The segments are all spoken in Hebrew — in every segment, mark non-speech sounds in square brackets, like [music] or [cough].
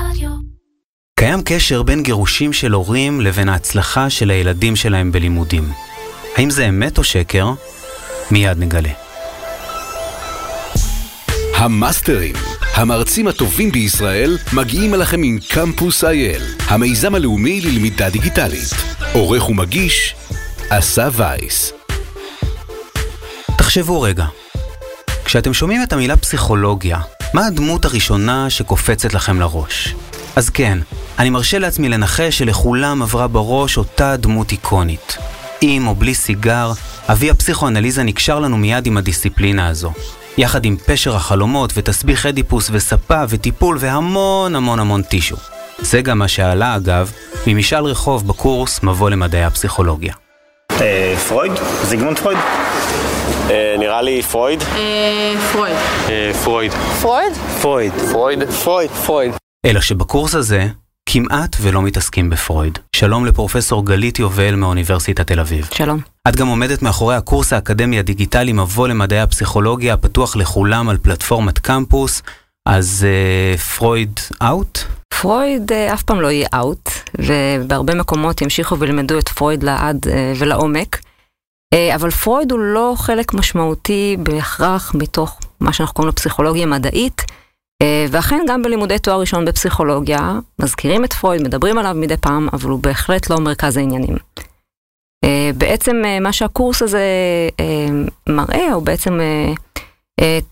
רדיו. קיים קשר בין גירושים של הורים לבין ההצלחה של הילדים שלהם בלימודים. האם זה אמת או שקר? מיד נגלה. המאסטרים, המרצים הטובים בישראל, מגיעים אליכם עם קמפוס אייל, המיזם הלאומי ללמידה דיגיטלית. עורך ומגיש, אסף וייס. תחשבו רגע, כשאתם שומעים את המילה פסיכולוגיה, מה הדמות הראשונה שקופצת לכם לראש? אז כן, אני מרשה לעצמי לנחש שלכולם עברה בראש אותה דמות איקונית. עם או בלי סיגר, אבי הפסיכואנליזה נקשר לנו מיד עם הדיסציפלינה הזו. יחד עם פשר החלומות ותסביך אדיפוס וספה וטיפול והמון המון המון טישו. זה גם מה שעלה אגב ממשאל רחוב בקורס מבוא למדעי הפסיכולוגיה. אה, פרויד? זיגמונד פרויד? אה, נראה לי פרויד. פרויד. אה, פרויד. פרויד? פרויד. פרויד. פרויד. פרויד. אלא שבקורס הזה כמעט ולא מתעסקים בפרויד. שלום לפרופסור גלית יובל מאוניברסיטת תל אביב. שלום. את גם עומדת מאחורי הקורס האקדמי הדיגיטלי מבוא למדעי הפסיכולוגיה הפתוח לכולם על פלטפורמת קמפוס, אז אה, פרויד out? פרויד אה, אף פעם לא יהיה out, ובהרבה מקומות ימשיכו וילמדו את פרויד לעד uh, ולעומק. Uh, אבל פרויד הוא לא חלק משמעותי בהכרח מתוך מה שאנחנו קוראים לו פסיכולוגיה מדעית. Uh, ואכן גם בלימודי תואר ראשון בפסיכולוגיה, מזכירים את פרויד, מדברים עליו מדי פעם, אבל הוא בהחלט לא מרכז העניינים. Uh, בעצם מה שהקורס הזה מראה, או בעצם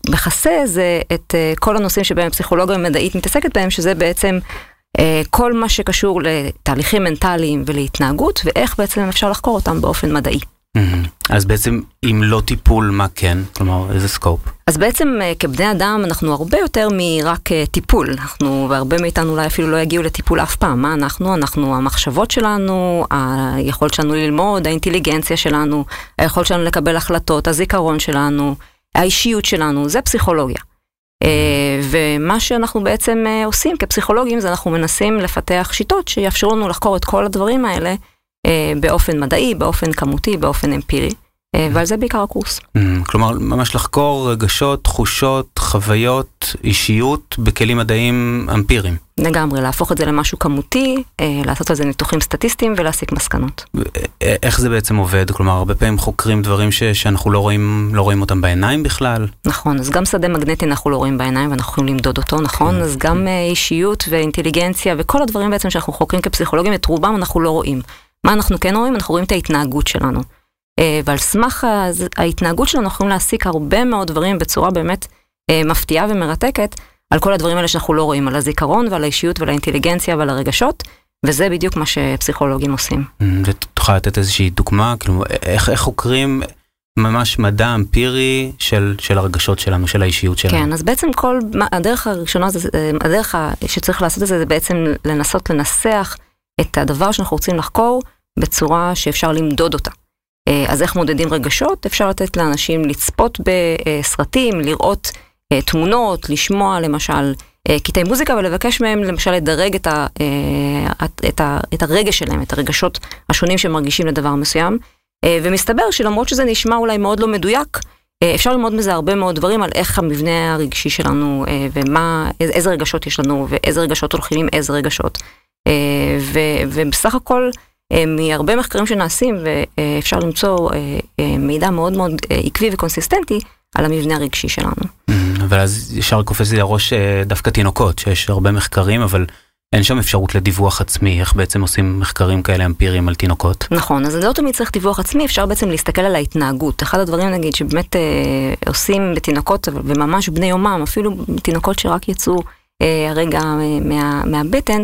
מכסה, זה את כל הנושאים שבהם פסיכולוגיה מדעית מתעסקת בהם, שזה בעצם כל מה שקשור לתהליכים מנטליים ולהתנהגות, ואיך בעצם אפשר לחקור אותם באופן מדעי. אז בעצם אם לא טיפול, מה כן? כלומר, איזה סקופ? אז בעצם כבני אדם אנחנו הרבה יותר מרק טיפול. אנחנו, והרבה מאיתנו אולי אפילו לא יגיעו לטיפול אף פעם. מה אנחנו? אנחנו, המחשבות שלנו, היכולת שלנו ללמוד, האינטליגנציה שלנו, היכולת שלנו לקבל החלטות, הזיכרון שלנו, האישיות שלנו, זה פסיכולוגיה. ומה שאנחנו בעצם עושים כפסיכולוגים זה אנחנו מנסים לפתח שיטות שיאפשרו לנו לחקור את כל הדברים האלה. באופן מדעי, באופן כמותי, באופן אמפירי, ועל זה בעיקר הקורס. כלומר, ממש לחקור רגשות, תחושות, חוויות, אישיות בכלים מדעיים אמפיריים. לגמרי, להפוך את זה למשהו כמותי, לעשות על זה ניתוחים סטטיסטיים ולהסיק מסקנות. איך זה בעצם עובד? כלומר, הרבה פעמים חוקרים דברים ש- שאנחנו לא רואים, לא רואים אותם בעיניים בכלל? נכון, אז גם שדה מגנטי אנחנו לא רואים בעיניים ואנחנו יכולים למדוד אותו, נכון? אז גם אישיות ואינטליגנציה וכל הדברים בעצם שאנחנו חוקרים כפסיכולוגים, את רובם אנחנו לא רואים. מה אנחנו כן רואים? אנחנו רואים את ההתנהגות שלנו. ועל סמך ההתנהגות שלנו אנחנו יכולים להסיק הרבה מאוד דברים בצורה באמת מפתיעה ומרתקת על כל הדברים האלה שאנחנו לא רואים, על הזיכרון ועל האישיות ועל האינטליגנציה ועל הרגשות, וזה בדיוק מה שפסיכולוגים עושים. ותוכל לתת איזושהי דוגמה? כאילו, איך, איך חוקרים ממש מדע אמפירי של, של הרגשות שלנו, של האישיות שלנו? כן, אז בעצם כל, הדרך הראשונה, הדרך שצריך לעשות את זה, זה בעצם לנסות לנסח את הדבר שאנחנו רוצים לחקור בצורה שאפשר למדוד אותה. אז איך מודדים רגשות? אפשר לתת לאנשים לצפות בסרטים, לראות תמונות, לשמוע למשל קטעי מוזיקה ולבקש מהם למשל לדרג את, ה, את, ה, את הרגש שלהם, את הרגשות השונים שמרגישים לדבר מסוים. ומסתבר שלמרות שזה נשמע אולי מאוד לא מדויק, אפשר ללמוד מזה הרבה מאוד דברים על איך המבנה הרגשי שלנו ומה, איזה רגשות יש לנו ואיזה רגשות הולכים עם איזה רגשות. ובסך הכל מהרבה מחקרים שנעשים ואפשר למצוא מידע מאוד מאוד עקבי וקונסיסטנטי על המבנה הרגשי שלנו. אבל אז ישר קופץ לי לראש דווקא תינוקות, שיש הרבה מחקרים, אבל אין שם אפשרות לדיווח עצמי, איך בעצם עושים מחקרים כאלה אמפיריים על תינוקות. נכון, אז לא תמיד צריך דיווח עצמי, אפשר בעצם להסתכל על ההתנהגות. אחד הדברים נגיד שבאמת אה, עושים בתינוקות וממש בני יומם, אפילו תינוקות שרק יצאו אה, הרגע מה, מהבטן,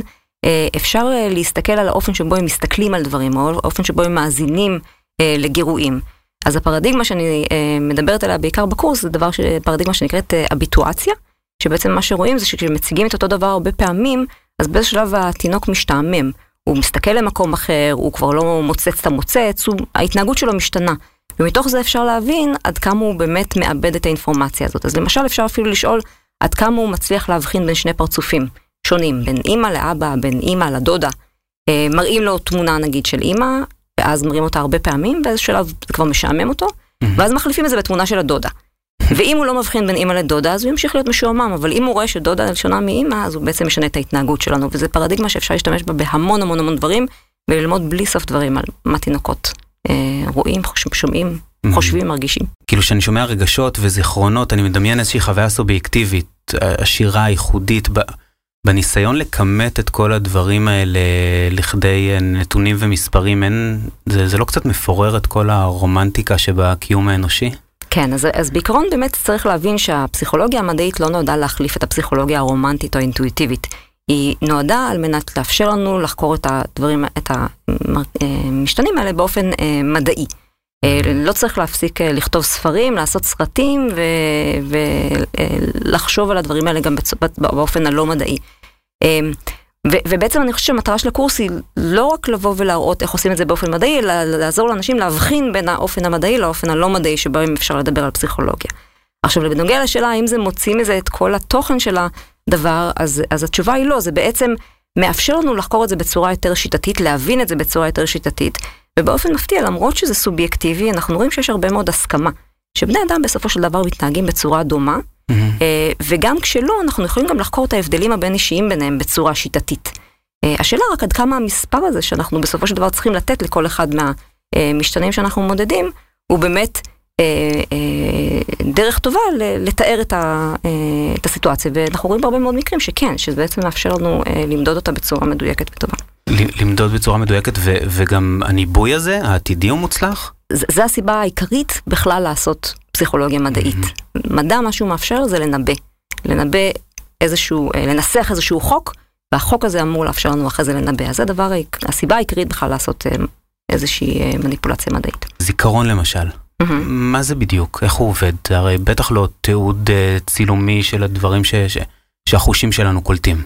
אפשר להסתכל על האופן שבו הם מסתכלים על דברים, או האופן שבו הם מאזינים לגירויים. אז הפרדיגמה שאני מדברת עליה בעיקר בקורס, זה דבר, פרדיגמה שנקראת אביטואציה, שבעצם מה שרואים זה שכשמציגים את אותו דבר הרבה פעמים, אז באיזה שלב התינוק משתעמם. הוא מסתכל למקום אחר, הוא כבר לא מוצץ את המוצץ, הוא, ההתנהגות שלו משתנה. ומתוך זה אפשר להבין עד כמה הוא באמת מאבד את האינפורמציה הזאת. אז למשל אפשר אפילו לשאול עד כמה הוא מצליח להבחין בין שני פרצופים. שונים, בין אימא לאבא, בין אימא לדודה. אה, מראים לו תמונה נגיד של אימא, ואז מראים אותה הרבה פעמים, באיזה שלב זה כבר משעמם אותו, ואז מחליפים את זה בתמונה של הדודה. ואם הוא לא מבחין בין אימא לדודה, אז הוא ימשיך להיות משועמם, אבל אם הוא רואה שדודה שונה מאימא, אז הוא בעצם משנה את ההתנהגות שלנו, וזו פרדיגמה שאפשר להשתמש בה בהמון המון המון דברים, וללמוד בלי סוף דברים על מה תינוקות אה, רואים, שומעים, חושבים, מרגישים. כאילו כשאני שומע רגשות וזיכרונות, אני מדמיין איזושהי חוויה סובייקטיבית, עשירה, ייחודית, בניסיון לכמת את כל הדברים האלה לכדי נתונים ומספרים, אין, זה, זה לא קצת מפורר את כל הרומנטיקה שבקיום האנושי? כן, אז, אז בעיקרון באמת צריך להבין שהפסיכולוגיה המדעית לא נועדה להחליף את הפסיכולוגיה הרומנטית או האינטואיטיבית. היא נועדה על מנת לאפשר לנו לחקור את הדברים, את המשתנים האלה באופן אה, מדעי. אה, לא צריך להפסיק אה, לכתוב ספרים, לעשות סרטים ולחשוב על הדברים האלה גם באופן הלא מדעי. ובעצם אני חושבת שהמטרה של הקורס היא לא רק לבוא ולהראות איך עושים את זה באופן מדעי, אלא לעזור לאנשים להבחין בין האופן המדעי לאופן הלא מדעי שבהם אפשר לדבר על פסיכולוגיה. עכשיו, בנוגע לשאלה האם זה מוציא מזה את כל התוכן של הדבר, אז, אז התשובה היא לא, זה בעצם מאפשר לנו לחקור את זה בצורה יותר שיטתית, להבין את זה בצורה יותר שיטתית, ובאופן מפתיע, למרות שזה סובייקטיבי, אנחנו רואים שיש הרבה מאוד הסכמה, שבני אדם בסופו של דבר מתנהגים בצורה דומה, mm-hmm. וגם כשלא, אנחנו יכולים גם לחקור את ההבדלים הבין אישיים ביניהם בצורה שיטתית. אה, השאלה רק עד כמה המספר הזה שאנחנו בסופו של דבר צריכים לתת לכל אחד מהמשתנים שאנחנו מודדים, הוא באמת אה, אה, דרך טובה לתאר את, ה, אה, את הסיטואציה, ואנחנו רואים בהרבה מאוד מקרים שכן, שזה בעצם מאפשר לנו למדוד אותה בצורה מדויקת וטובה. למדוד בצורה מדויקת, ו, וגם הניבוי הזה, העתידי הוא מוצלח? זה הסיבה העיקרית בכלל לעשות פסיכולוגיה מדעית. Mm-hmm. מדע, מה שהוא מאפשר זה לנבא. לנבא איזשהו, לנסח איזשהו חוק, והחוק הזה אמור לאפשר לנו אחרי זה לנבא. אז זה הדבר, הסיבה העיקרית בכלל לעשות איזושהי מניפולציה מדעית. זיכרון למשל. Mm-hmm. מה זה בדיוק? איך הוא עובד? הרי בטח לא תיעוד צילומי של הדברים ש, ש, שהחושים שלנו קולטים.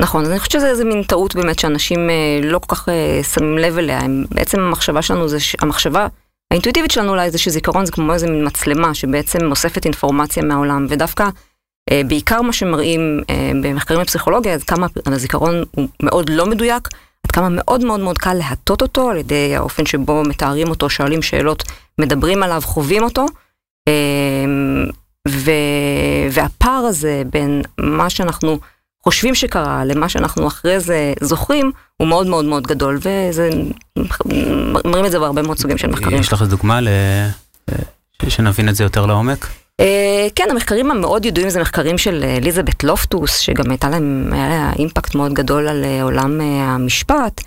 נכון, אני חושבת שזה איזה מין טעות באמת שאנשים uh, לא כל כך uh, שמים לב אליה. הם, בעצם המחשבה שלנו זה, ש... המחשבה האינטואיטיבית שלנו אולי זה שזיכרון זה כמו איזה מין מצלמה שבעצם אוספת אינפורמציה מהעולם, ודווקא uh, בעיקר מה שמראים uh, במחקרים בפסיכולוגיה, אז כמה הזיכרון הוא מאוד לא מדויק. עד כמה מאוד מאוד מאוד קל להטות אותו על ידי האופן שבו מתארים אותו, שואלים שאלות, מדברים עליו, חווים אותו. אמ, ו... והפער הזה בין מה שאנחנו חושבים שקרה למה שאנחנו אחרי זה זוכרים, הוא מאוד מאוד מאוד גדול, וזה, מראים את זה בהרבה מאוד סוגים של מחקרים. יש לך דוגמה ל... שנבין את זה יותר לעומק? אה, כן, המחקרים המאוד ידועים זה מחקרים של אליזבת לופטוס, שגם הייתה להם, היה לה אימפקט מאוד גדול על אה, עולם אה, המשפט.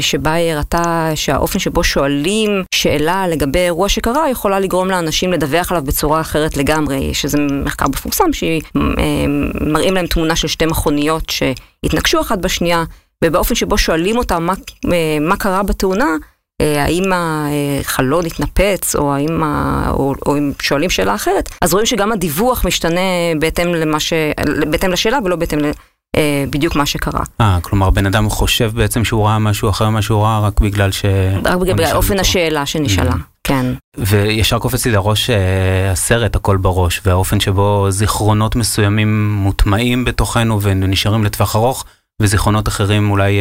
שבה היא הראתה שהאופן שבו שואלים שאלה לגבי אירוע שקרה יכולה לגרום לאנשים לדווח עליו בצורה אחרת לגמרי, שזה מחקר מפורסם שמראים להם תמונה של שתי מכוניות שהתנגשו אחת בשנייה, ובאופן שבו שואלים אותם מה, מה קרה בתאונה, אה, האם החלון התנפץ, או האם, ה... או, או אם שואלים שאלה אחרת, אז רואים שגם הדיווח משתנה בהתאם, למה ש... בהתאם לשאלה ולא בהתאם ל... אה, בדיוק מה שקרה. אה, כלומר בן אדם חושב בעצם שהוא ראה משהו אחר ממה שהוא ראה רק בגלל ש... רק בגלל אופן השאלה שנשאלה, mm-hmm. כן. וישר קופץ לי לראש אה, הסרט הכל בראש, והאופן שבו זיכרונות מסוימים מוטמעים בתוכנו ונשארים לטווח ארוך, וזיכרונות אחרים אולי...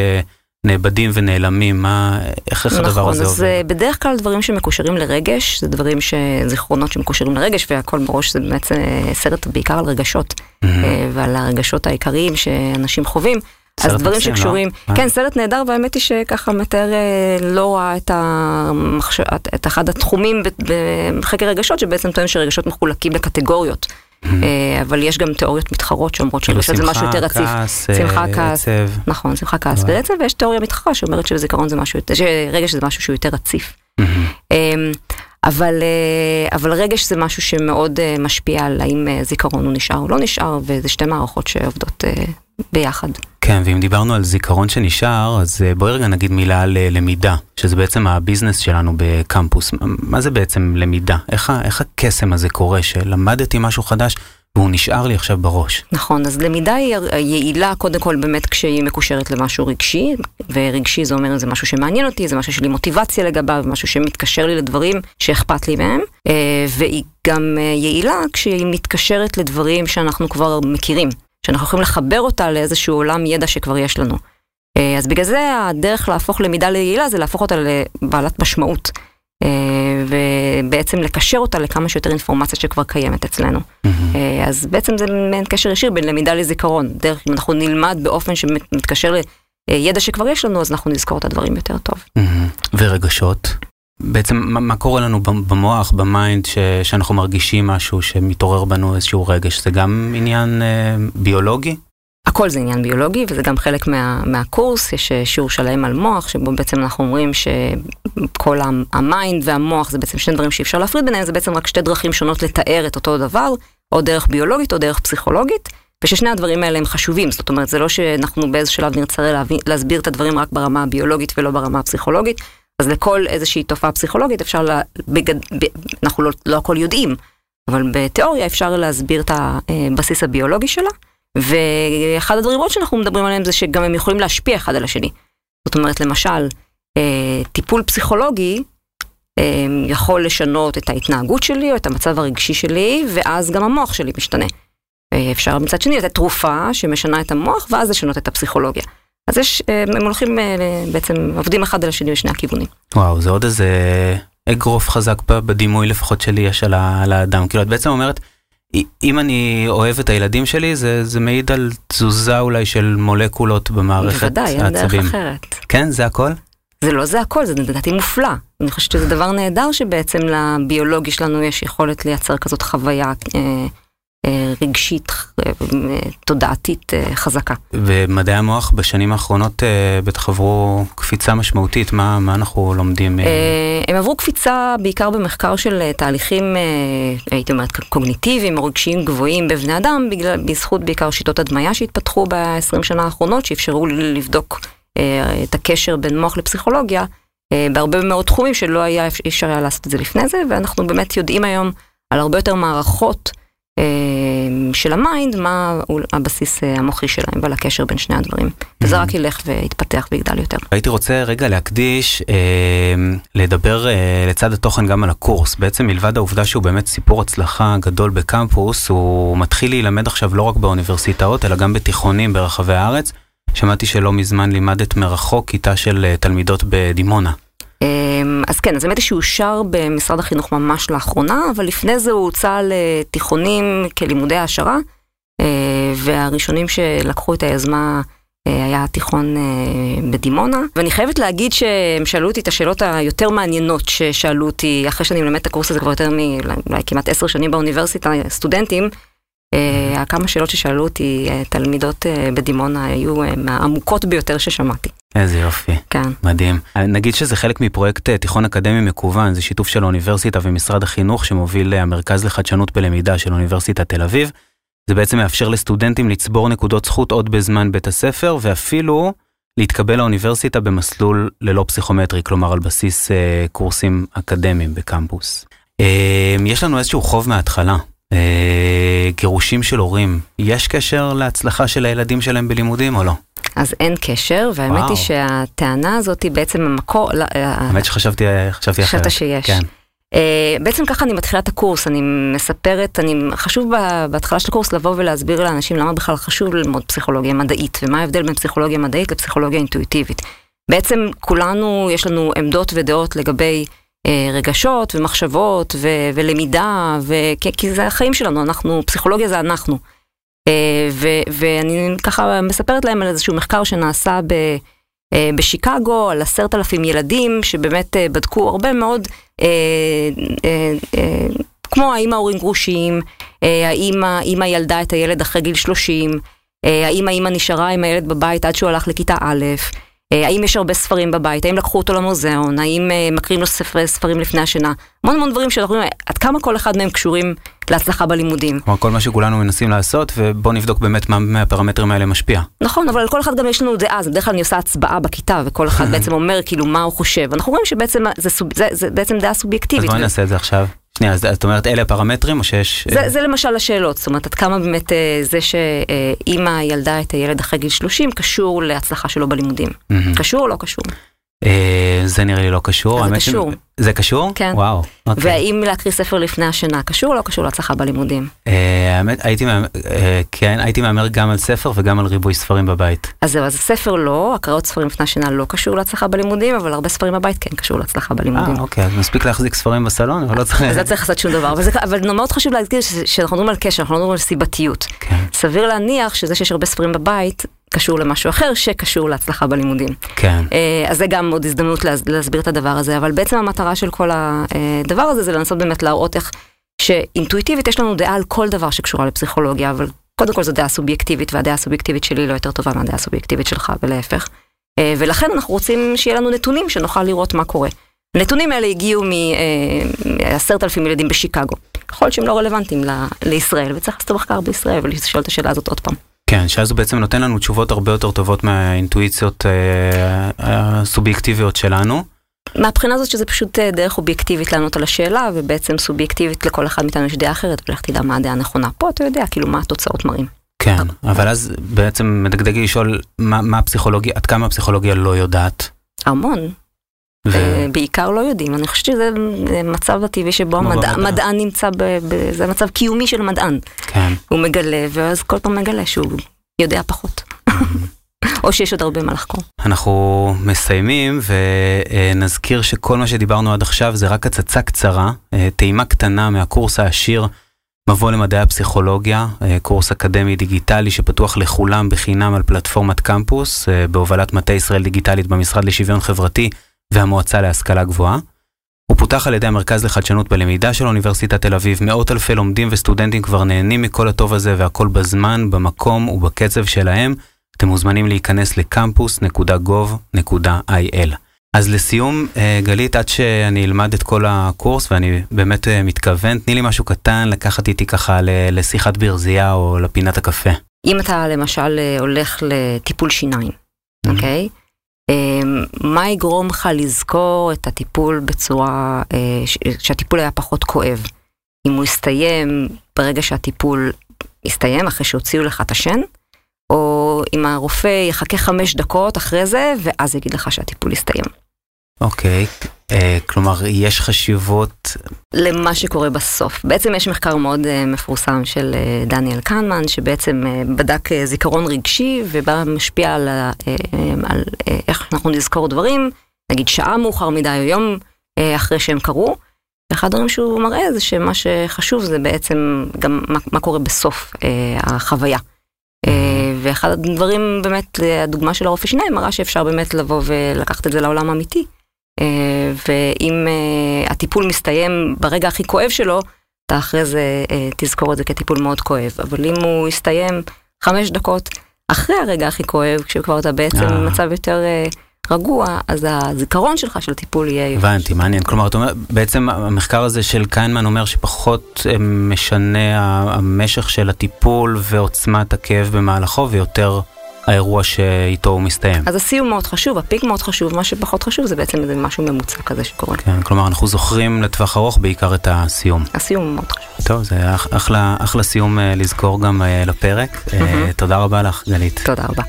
נאבדים ונעלמים, מה, איך, איך נכון, הדבר הזה עובד? נכון, אז בדרך כלל דברים שמקושרים לרגש, זה דברים שזיכרונות שמקושרים לרגש, והכל בראש זה באמת אה, סרט בעיקר על רגשות, mm-hmm. ועל הרגשות העיקריים שאנשים חווים. אז דברים מקסים, שקשורים, לא? כן, סרט נהדר, והאמת היא שככה מתאר לא רע את, המחש... את אחד התחומים בחקר רגשות, שבעצם טוען שרגשות מחולקים לקטגוריות. אה, אבל יש גם תיאוריות מתחרות שאומרות כאילו שזה משהו יותר רציף. שמחה, כעס, עצב. נכון, שמחה, כעס ועצב, ויש תיאוריה מתחרה שאומרת שזיכרון זה משהו, שרגש זה משהו שהוא יותר רציף. אבל, אה, אבל רגש זה משהו שמאוד אה, משפיע על האם זיכרון הוא נשאר או לא נשאר, וזה שתי מערכות שעובדות ביחד. כן, ואם דיברנו על זיכרון שנשאר, אז אה, בואי רגע נגיד מילה על אה, למידה, שזה בעצם הביזנס שלנו בקמפוס. מה זה בעצם למידה? איך, איך הקסם הזה קורה, שלמדתי משהו חדש והוא נשאר לי עכשיו בראש? נכון, אז למידה היא יעילה קודם כל באמת כשהיא מקושרת למשהו רגשי, ורגשי זה אומר זה משהו שמעניין אותי, זה משהו שיש לי מוטיבציה לגביו, משהו שמתקשר לי לדברים שאכפת לי מהם, אה, והיא גם יעילה כשהיא מתקשרת לדברים שאנחנו כבר מכירים. שאנחנו יכולים לחבר אותה לאיזשהו עולם ידע שכבר יש לנו. אה, אז בגלל זה הדרך להפוך למידה ליעילה זה להפוך אותה לבעלת משמעות. ובעצם לקשר אותה לכמה שיותר אינפורמציה שכבר קיימת אצלנו. אז בעצם זה מעין קשר ישיר בין למידה לזיכרון. דרך אם אנחנו נלמד באופן שמתקשר לידע שכבר יש לנו, אז אנחנו נזכור את הדברים יותר טוב. ורגשות? בעצם מה קורה לנו במוח, ב mind, שאנחנו מרגישים משהו שמתעורר בנו איזשהו רגש? זה גם עניין ביולוגי? הכל זה עניין ביולוגי וזה גם חלק מה, מהקורס, יש שיעור שלם על מוח שבו בעצם אנחנו אומרים שכל ה mind והמוח זה בעצם שני דברים שאי אפשר להפריד ביניהם, זה בעצם רק שתי דרכים שונות לתאר את אותו דבר, או דרך ביולוגית או דרך פסיכולוגית, וששני הדברים האלה הם חשובים, זאת אומרת זה לא שאנחנו באיזה שלב נרצה להבין, להסביר את הדברים רק ברמה הביולוגית ולא ברמה הפסיכולוגית, אז לכל איזושהי תופעה פסיכולוגית אפשר, לה, בגד, ב, אנחנו לא, לא הכל יודעים, אבל בתיאוריה אפשר להסביר את הבסיס הביולוגי שלה. ואחד הדברים עוד שאנחנו מדברים עליהם זה שגם הם יכולים להשפיע אחד על השני. זאת אומרת, למשל, אה, טיפול פסיכולוגי אה, יכול לשנות את ההתנהגות שלי או את המצב הרגשי שלי, ואז גם המוח שלי משתנה. אה, אפשר מצד שני לתת תרופה שמשנה את המוח, ואז לשנות את הפסיכולוגיה. אז יש, הם הולכים בעצם, עובדים אחד על השני בשני הכיוונים. וואו, זה עוד איזה אגרוף חזק בדימוי לפחות שלי יש על האדם. כאילו, את בעצם אומרת, אם אני אוהב את הילדים שלי, זה, זה מעיד על תזוזה אולי של מולקולות במערכת העצבים. בוודאי, אין דרך אחרת. כן, זה הכל? זה לא זה הכל, זה לדעתי מופלא. אני חושבת שזה דבר נהדר שבעצם לביולוגי שלנו יש יכולת לייצר כזאת חוויה אה, רגשית, אה, תודעתית חזקה. ומדעי המוח בשנים האחרונות בטח עברו קפיצה משמעותית, מה, מה אנחנו לומדים? הם עברו קפיצה בעיקר במחקר של תהליכים, הייתי אומרת, קוגניטיביים או רגשיים גבוהים בבני אדם, בגלל, בזכות בעיקר שיטות הדמיה שהתפתחו ב-20 שנה האחרונות, שאפשרו לבדוק את הקשר בין מוח לפסיכולוגיה. בהרבה מאוד תחומים שלא היה אפשר היה לעשות את זה לפני זה, ואנחנו באמת יודעים היום על הרבה יותר מערכות של ה mind, מה הבסיס המוחי שלהם ועל הקשר בין שני הדברים. וזה רק ילך ויתפתח ויגדל יותר. הייתי רוצה רגע להקדיש, אה, לדבר אה, לצד התוכן גם על הקורס. בעצם מלבד העובדה שהוא באמת סיפור הצלחה גדול בקמפוס, הוא מתחיל להילמד עכשיו לא רק באוניברסיטאות, אלא גם בתיכונים ברחבי הארץ. שמעתי שלא מזמן לימדת מרחוק כיתה של תלמידות בדימונה. אז כן, אז האמת היא שאושר במשרד החינוך ממש לאחרונה, אבל לפני זה הוא הוצע לתיכונים כלימודי העשרה, והראשונים שלקחו את היזמה היה תיכון בדימונה. ואני חייבת להגיד שהם שאלו אותי את השאלות היותר מעניינות ששאלו אותי, אחרי שאני מלמד את הקורס הזה כבר יותר מאולי כמעט עשר שנים באוניברסיטה, סטודנטים. כמה שאלות ששאלו אותי תלמידות בדימונה היו מהעמוקות ביותר ששמעתי. איזה יופי, כן. מדהים. נגיד שזה חלק מפרויקט תיכון אקדמי מקוון, זה שיתוף של האוניברסיטה ומשרד החינוך שמוביל המרכז לחדשנות בלמידה של אוניברסיטת תל אביב. זה בעצם מאפשר לסטודנטים לצבור נקודות זכות עוד בזמן בית הספר, ואפילו להתקבל לאוניברסיטה במסלול ללא פסיכומטרי, כלומר על בסיס אה, קורסים אקדמיים בקמפוס. אה, יש לנו איזשהו חוב מההתחלה. אה, גירושים של הורים, יש קשר להצלחה של הילדים שלהם בלימודים או לא? אז אין קשר, והאמת וואו. היא שהטענה הזאת היא בעצם המקור... האמת שחשבתי חשבתי אחרת. חשבת שיש. כן. Uh, בעצם ככה אני מתחילה את הקורס, אני מספרת, אני, חשוב בהתחלה של הקורס לבוא ולהסביר לאנשים למה בכלל חשוב ללמוד פסיכולוגיה מדעית, ומה ההבדל בין פסיכולוגיה מדעית לפסיכולוגיה אינטואיטיבית. בעצם כולנו, יש לנו עמדות ודעות לגבי uh, רגשות ומחשבות ו- ולמידה, ו- כי, כי זה החיים שלנו, אנחנו, פסיכולוגיה זה אנחנו. ו- ואני ככה מספרת להם על איזשהו מחקר שנעשה ב- בשיקגו על עשרת אלפים ילדים שבאמת בדקו הרבה מאוד, כמו האם ההורים גרושים, האם האמא ילדה את הילד אחרי גיל 30, האם האמא נשארה עם הילד בבית עד שהוא הלך לכיתה א', האם יש הרבה ספרים בבית, האם לקחו אותו למוזיאון, האם מקריאים לו ספרי, ספרים לפני השינה, המון המון דברים שאנחנו רואים, עד כמה כל אחד מהם קשורים להצלחה בלימודים. כלומר, כל מה שכולנו מנסים לעשות, ובואו נבדוק באמת מה מהפרמטרים האלה משפיע. נכון, אבל על כל אחד גם יש לנו דעה, אז בדרך כלל אני עושה הצבעה בכיתה, וכל אחד [laughs] בעצם אומר כאילו מה הוא חושב. אנחנו רואים שבעצם זה, זה, זה, זה בעצם דעה סובייקטיבית. אז בואי נעשה את זה עכשיו. שנייה, אז את אומרת אלה הפרמטרים או שיש... זה, זה למשל השאלות, זאת אומרת, עד כמה באמת זה שאימא ילדה את הילד אחרי גיל 30 קשור להצלחה שלו בלימודים. קשור או לא קשור? אה, זה נראה לי לא קשור. זה קשור. זה קשור? כן. וואו. אוקיי. והאם להקריא ספר לפני השינה קשור או לא קשור להצלחה בלימודים? אה, האמת, הייתי אה, כן, הייתי מהמר גם על ספר וגם על ריבוי ספרים בבית. אז זהו, אז ספר לא, הקראות ספרים לפני השינה לא קשור להצלחה בלימודים, אבל הרבה ספרים בבית כן קשור להצלחה בלימודים. אה, אוקיי, אז מספיק להחזיק ספרים בסלון, אבל לא צריך... אז לא צריך לעשות שום דבר, אבל מאוד חשוב להזכיר שאנחנו מדברים על קשר, אנחנו לא מדברים על סיבתיות. כן, סביר להניח שזה שיש הרבה ספרים בבית, קשור למשהו אחר שקשור להצלחה בלימודים. כן. אה, אז זה גם עוד הזדמנות להס- להסביר את הדבר הזה, אבל בעצם המטרה של כל הדבר הזה זה לנסות באמת להראות איך שאינטואיטיבית יש לנו דעה על כל דבר שקשורה לפסיכולוגיה, אבל קודם כל זו דעה סובייקטיבית, והדעה הסובייקטיבית שלי לא יותר טובה מהדעה הסובייקטיבית שלך, ולהפך. אה, ולכן אנחנו רוצים שיהיה לנו נתונים שנוכל לראות מה קורה. הנתונים האלה הגיעו מעשרת אלפים ילדים בשיקגו. יכול להיות שהם לא רלוונטיים ל- לישראל, וצריך לעשות מחקר בישראל ולשאול את השאלה הזאת עוד פעם. כן, שאז הוא בעצם נותן לנו תשובות הרבה יותר טובות מהאינטואיציות אה, הסובייקטיביות שלנו. מהבחינה הזאת שזה פשוט אה, דרך אובייקטיבית לענות על השאלה, ובעצם סובייקטיבית לכל אחד מאיתנו יש דעה אחרת, ולך תדע מה הדעה הנכונה. פה אתה יודע כאילו מה התוצאות מראים. כן, אבל אז בעצם מדגדג לשאול מה, מה הפסיכולוגיה, עד כמה הפסיכולוגיה לא יודעת. המון, ו... אה, בעיקר לא יודעים. אני חושבת שזה אה, מצב הטבעי שבו המדע-. המדען נמצא, ב- ב- זה מצב קיומי של מדען. כן, הוא מגלה, ואז כל פעם מגלה שהוא יודע פחות. [laughs] או שיש עוד הרבה מה לחקור. אנחנו מסיימים ונזכיר שכל מה שדיברנו עד עכשיו זה רק הצצה קצרה, אה, טעימה קטנה מהקורס העשיר מבוא למדעי הפסיכולוגיה, קורס אקדמי דיגיטלי שפתוח לכולם בחינם על פלטפורמת קמפוס, בהובלת מטה ישראל דיגיטלית במשרד לשוויון חברתי והמועצה להשכלה גבוהה. הוא פותח על ידי המרכז לחדשנות בלמידה של אוניברסיטת תל אביב. מאות אלפי לומדים וסטודנטים כבר נהנים מכל הטוב הזה והכל בזמן, במקום ובקצב שלהם. אתם מוזמנים להיכנס לקמפוס.gov.il. אז לסיום, אה, גלית, עד שאני אלמד את כל הקורס, ואני באמת אה, מתכוון, תני לי משהו קטן לקחת איתי ככה לשיחת ברזייה או לפינת הקפה. אם אתה למשל אה, הולך לטיפול שיניים, אוקיי? אמ, מה יגרום לך לזכור את הטיפול בצורה, אה, שהטיפול היה פחות כואב? אם הוא יסתיים ברגע שהטיפול יסתיים, אחרי שהוציאו לך את השן, או אם הרופא יחכה חמש דקות אחרי זה, ואז יגיד לך שהטיפול יסתיים. אוקיי, אה, כלומר, יש חשיבות, למה שקורה בסוף. בעצם יש מחקר מאוד uh, מפורסם של uh, דניאל קנמן, שבעצם בדק זיכרון רגשי ובא משפיע על, על איך אנחנו נזכור דברים, נגיד שעה מאוחר מדי או יום אחרי שהם קרו. ואחד הדברים שהוא מראה זה שמה שחשוב זה בעצם גם מה, מה קורה בסוף החוויה. ואחד הדברים באמת, הדוגמה של הרופא שיניים מראה שאפשר באמת לבוא ולקחת את זה לעולם האמיתי. אה, ואם אה, הטיפול מסתיים ברגע הכי כואב שלו, אתה אחרי זה אה, תזכור את זה כטיפול מאוד כואב. אבל אם הוא יסתיים חמש דקות אחרי הרגע הכי כואב, כשכבר אתה בעצם. במצב יותר רגוע, אז הזיכרון שלך של הטיפול יהיה... הבנתי, מעניין. כלומר, אתה אומר, בעצם המחקר הזה של קיינמן אומר שפחות משנה המשך של הטיפול ועוצמת הכאב במהלכו, ויותר האירוע שאיתו הוא מסתיים. אז הסיום מאוד חשוב, הפיק מאוד חשוב, מה שפחות חשוב זה בעצם איזה משהו ממוצע כזה שקורה. כן, כלומר, אנחנו זוכרים לטווח ארוך בעיקר את הסיום. הסיום הוא מאוד חשוב. טוב, זה אח- אחלה, אחלה סיום אה, לזכור גם אה, לפרק. מהמם. תודה רבה לך, גלית. תודה רבה.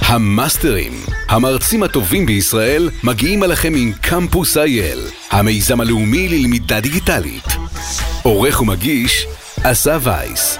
המאסטרים, המרצים הטובים בישראל, מגיעים אליכם עם קמפוס אייל, המיזם הלאומי ללמידה דיגיטלית. עורך ומגיש, אסף וייס.